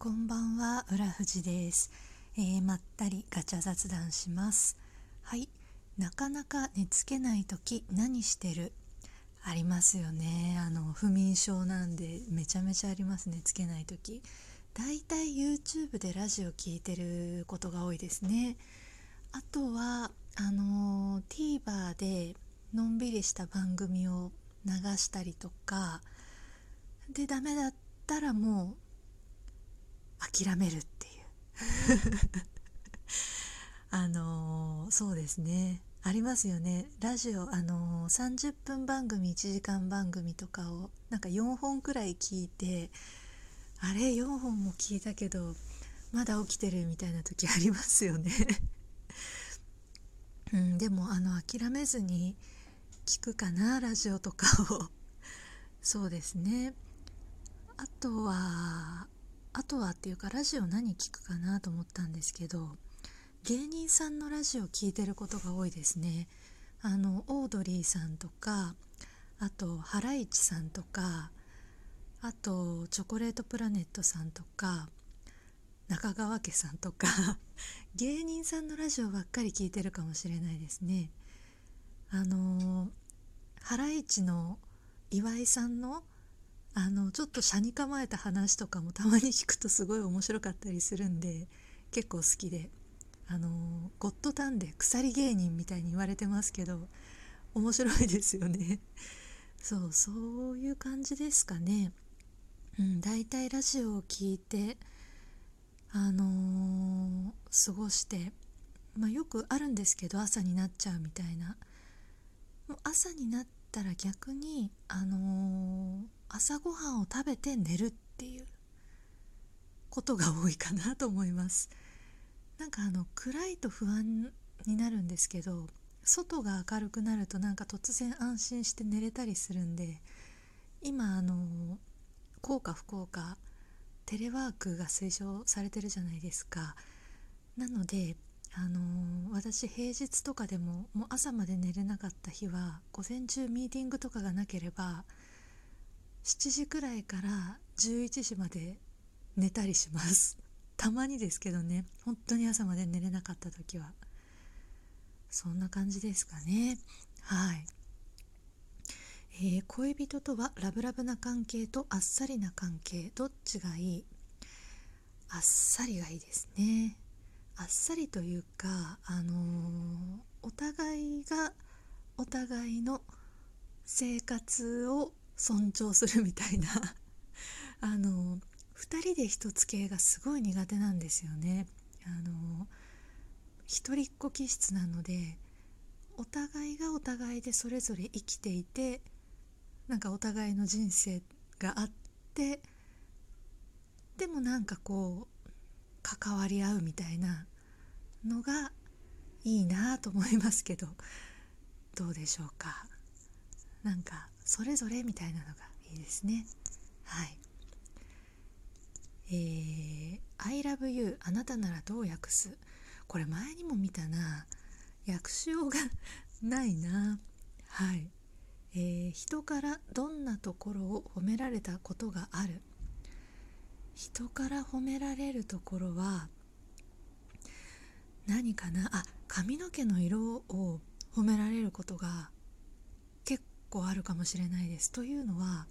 こんばんは、浦富です、えー、まったりガチャ雑談します。はい、なかなか寝つけない時何してる？ありますよね。あの不眠症なんでめちゃめちゃありますね。つけない時。だいたい YouTube でラジオ聞いてることが多いですね。あとはあの TVer でのんびりした番組を流したりとかでダメだったらもう諦めるっていう。あのー、そうですね。ありますよね。ラジオ、あのー、30分番組1時間番組とかをなんか4本くらい聞いてあれ4本も聞いたけどまだ起きてるみたいな時ありますよね。うん、でもあの諦めずに聞くかなラジオとかを。そうですね。あとはあとはっていうかラジオ何聞くかなと思ったんですけど芸人さんのラジオ聞いてることが多いですね。あのオードリーさんとかあとハライチさんとかあとチョコレートプラネットさんとか中川家さんとか 芸人さんのラジオばっかり聞いてるかもしれないですね。あのハライチの岩井さんのあのちょっと車に構えた話とかもたまに聞くとすごい面白かったりするんで結構好きで。あのゴッドタンで鎖芸人みたいに言われてますけど面白いですよね。そうそういう感じですかね。うん大体ラジオを聞いてあのー、過ごしてまあよくあるんですけど朝になっちゃうみたいな。もう朝になったら逆にあのー朝ごはんを食べて寝るっていうことが多いかなと思います。なんかあの暗いと不安になるんですけど外が明るくなるとなんか突然安心して寝れたりするんで今あの効果不効果テレワークが推奨されてるじゃないですか。なのであの私平日とかでももう朝まで寝れなかった日は午前中ミーティングとかがなければ7時くらいから11時まで寝たりします。たまにですけどね。本当に朝まで寝れなかった時は。そんな感じですかね。はい、えー、恋人とはラブラブな関係とあっさりな関係。どっちがいい？あっさりがいいですね。あっさりというかあのー、お互いがお互いの生活を尊重するみたいな あの2人で一つ系がすごい苦手なんですよね。あの一人っ子気質なのでお互いがお互いでそれぞれ生きていてなんかお互いの人生があってでもなんかこう関わり合うみたいなのがいいなと思いますけどどうでしょうか？なんかそれぞれみたいなのがいいですね。はい。えー「I love you あなたならどう訳す?」これ前にも見たな。訳しようがないな。はい。えー、人からどんなところを褒められたことがある？人から褒められるところは何かな？あ髪の毛の色を褒められることが結構あるかもしれないです。というのは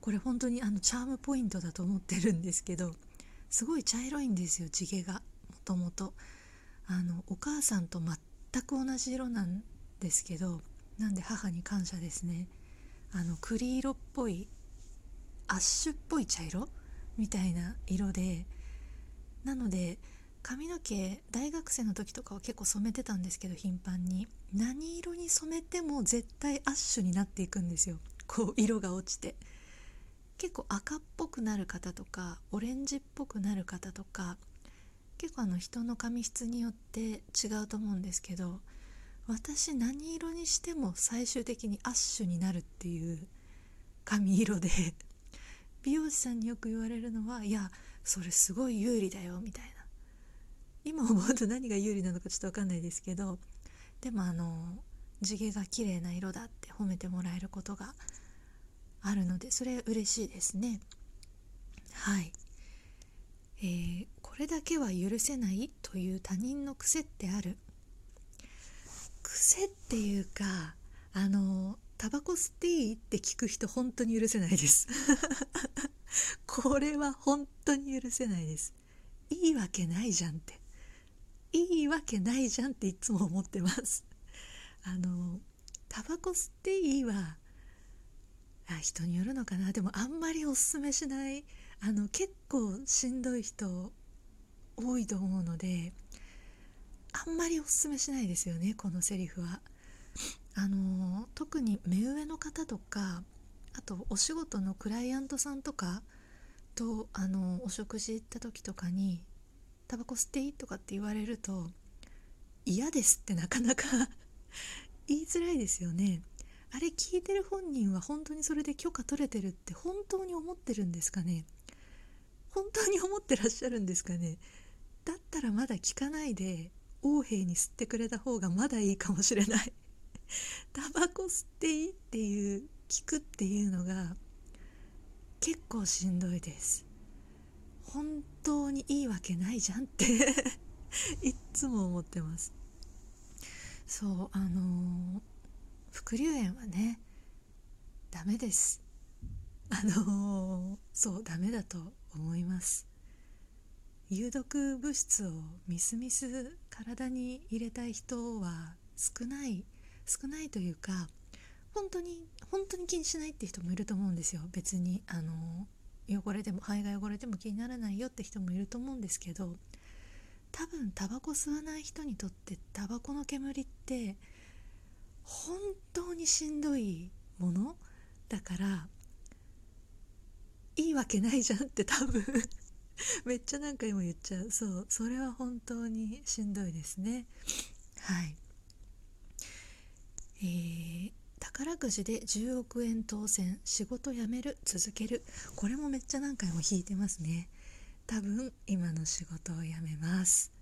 これ本当にあのチャームポイントだと思ってるんですけどすごい茶色いんですよ地毛が。もともと。あのお母さんと全く同じ色なんですけどなんで母に感謝ですね。あの栗色っぽいアッシュっぽい茶色みたいな色でなので髪の毛大学生の時とかは結構染めてたんですけど頻繁に。何色に染めても絶対アッシュになっていくんですよ。こう色が落ちて。結構赤っぽくなる方とかオレンジっぽくなる方とか結構あの人の髪質によって違うと思うんですけど私何色にしても最終的にアッシュになるっていう髪色で美容師さんによく言われるのはいやそれすごい有利だよみたいな。今思うと何が有利なのかちょっと分かんないですけどでもあの地毛が綺麗な色だって褒めてもらえることがあるのでそれ嬉しいですね。はい。えー、これだけは許せないという他人の癖ってある。癖っていうかあのタバコ吸っていいって聞く人本当に許せないです。これは本当に許せないです。いいわけないじゃんって。いいわけないじゃんっていつも思ってます。あのタバコ吸っていいはあ人によるのかな。でもあんまりおすすめしないあの結構しんどい人多いと思うのであんまりおすすめしないですよねこのセリフは。あの特に目上の方とかあとお仕事のクライアントさんとかとあのお食事行った時とかに「タバコ吸っていい?」とかって言われると「嫌です」ってなかなか 言いづらいですよね。あれ聞いてる本人は本当にそれで許可取れてるって本当に思ってるんですかね。本当に思ってらっしゃるんですかね。だったらまだ聞かないで横柄に吸ってくれた方がまだいいかもしれない。タバコ吸っていいっていう聞くっていうのが結構しんどいです。本当にいいわけないじゃんって いっつも思ってます。そうあのー、副流炎はねダメです。あのー、そうダメだと思います。有毒物質をみすみす体に入れたい人は少ない少ないというか本当に本当に気にしないって人もいると思うんですよ。別にあの汚れても肺が汚れても気にならないよって人もいると思うんですけど多分タバコ吸わない人にとってタバコの煙って本当にしんどいもの？だからいいわけないじゃんって多分。めっちゃ何回も言っちゃう。そうそれは本当にしんどいですね。はいえー、宝くじで10億円当選。仕事辞める。続ける。これもめっちゃ何回も引いてますね。多分今の仕事を辞めます。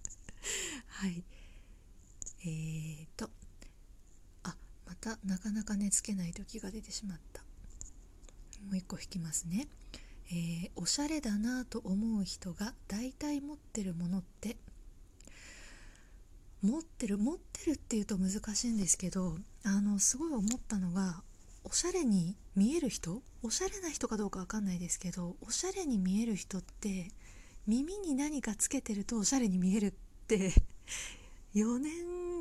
はい。えーと。あまたなかなか寝つけない時が出てしまった。もう一個引きますね。えー、おしゃれだなと思う人が大体持ってるものって持ってる持ってるっていうと難しいんですけどあのすごい思ったのがおしゃれに見える人？おしゃれな人かどうかわかんないですけどおしゃれに見える人って耳に何かつけてるとおしゃれに見えるって 4年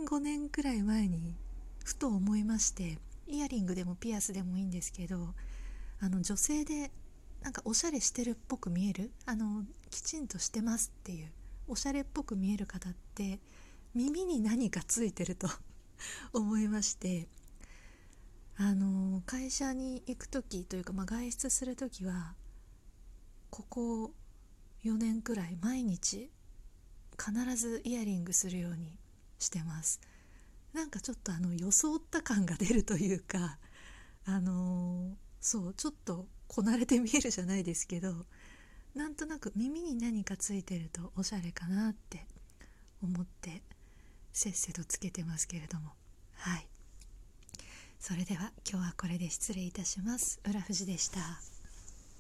5年くらい前にふと思いましてイヤリングでもピアスでもいいんですけどあの女性でなんかおしゃれしてるっぽく見える？あのきちんとしてますっていうおしゃれっぽく見える方って耳に何かついてると 思いましてあの会社に行く時というか、まあ、外出する時はここ4年くらい毎日必ずイヤリングするようにしてます。なんかちょっとあの装った感が出るというかあのそうちょっとこなれて見えるじゃないですけどなんとなく耳に何かついてるとおしゃれかなって思ってせっせとつけてますけれども。はい。それでは今日はこれで失礼いたします。浦富士でした。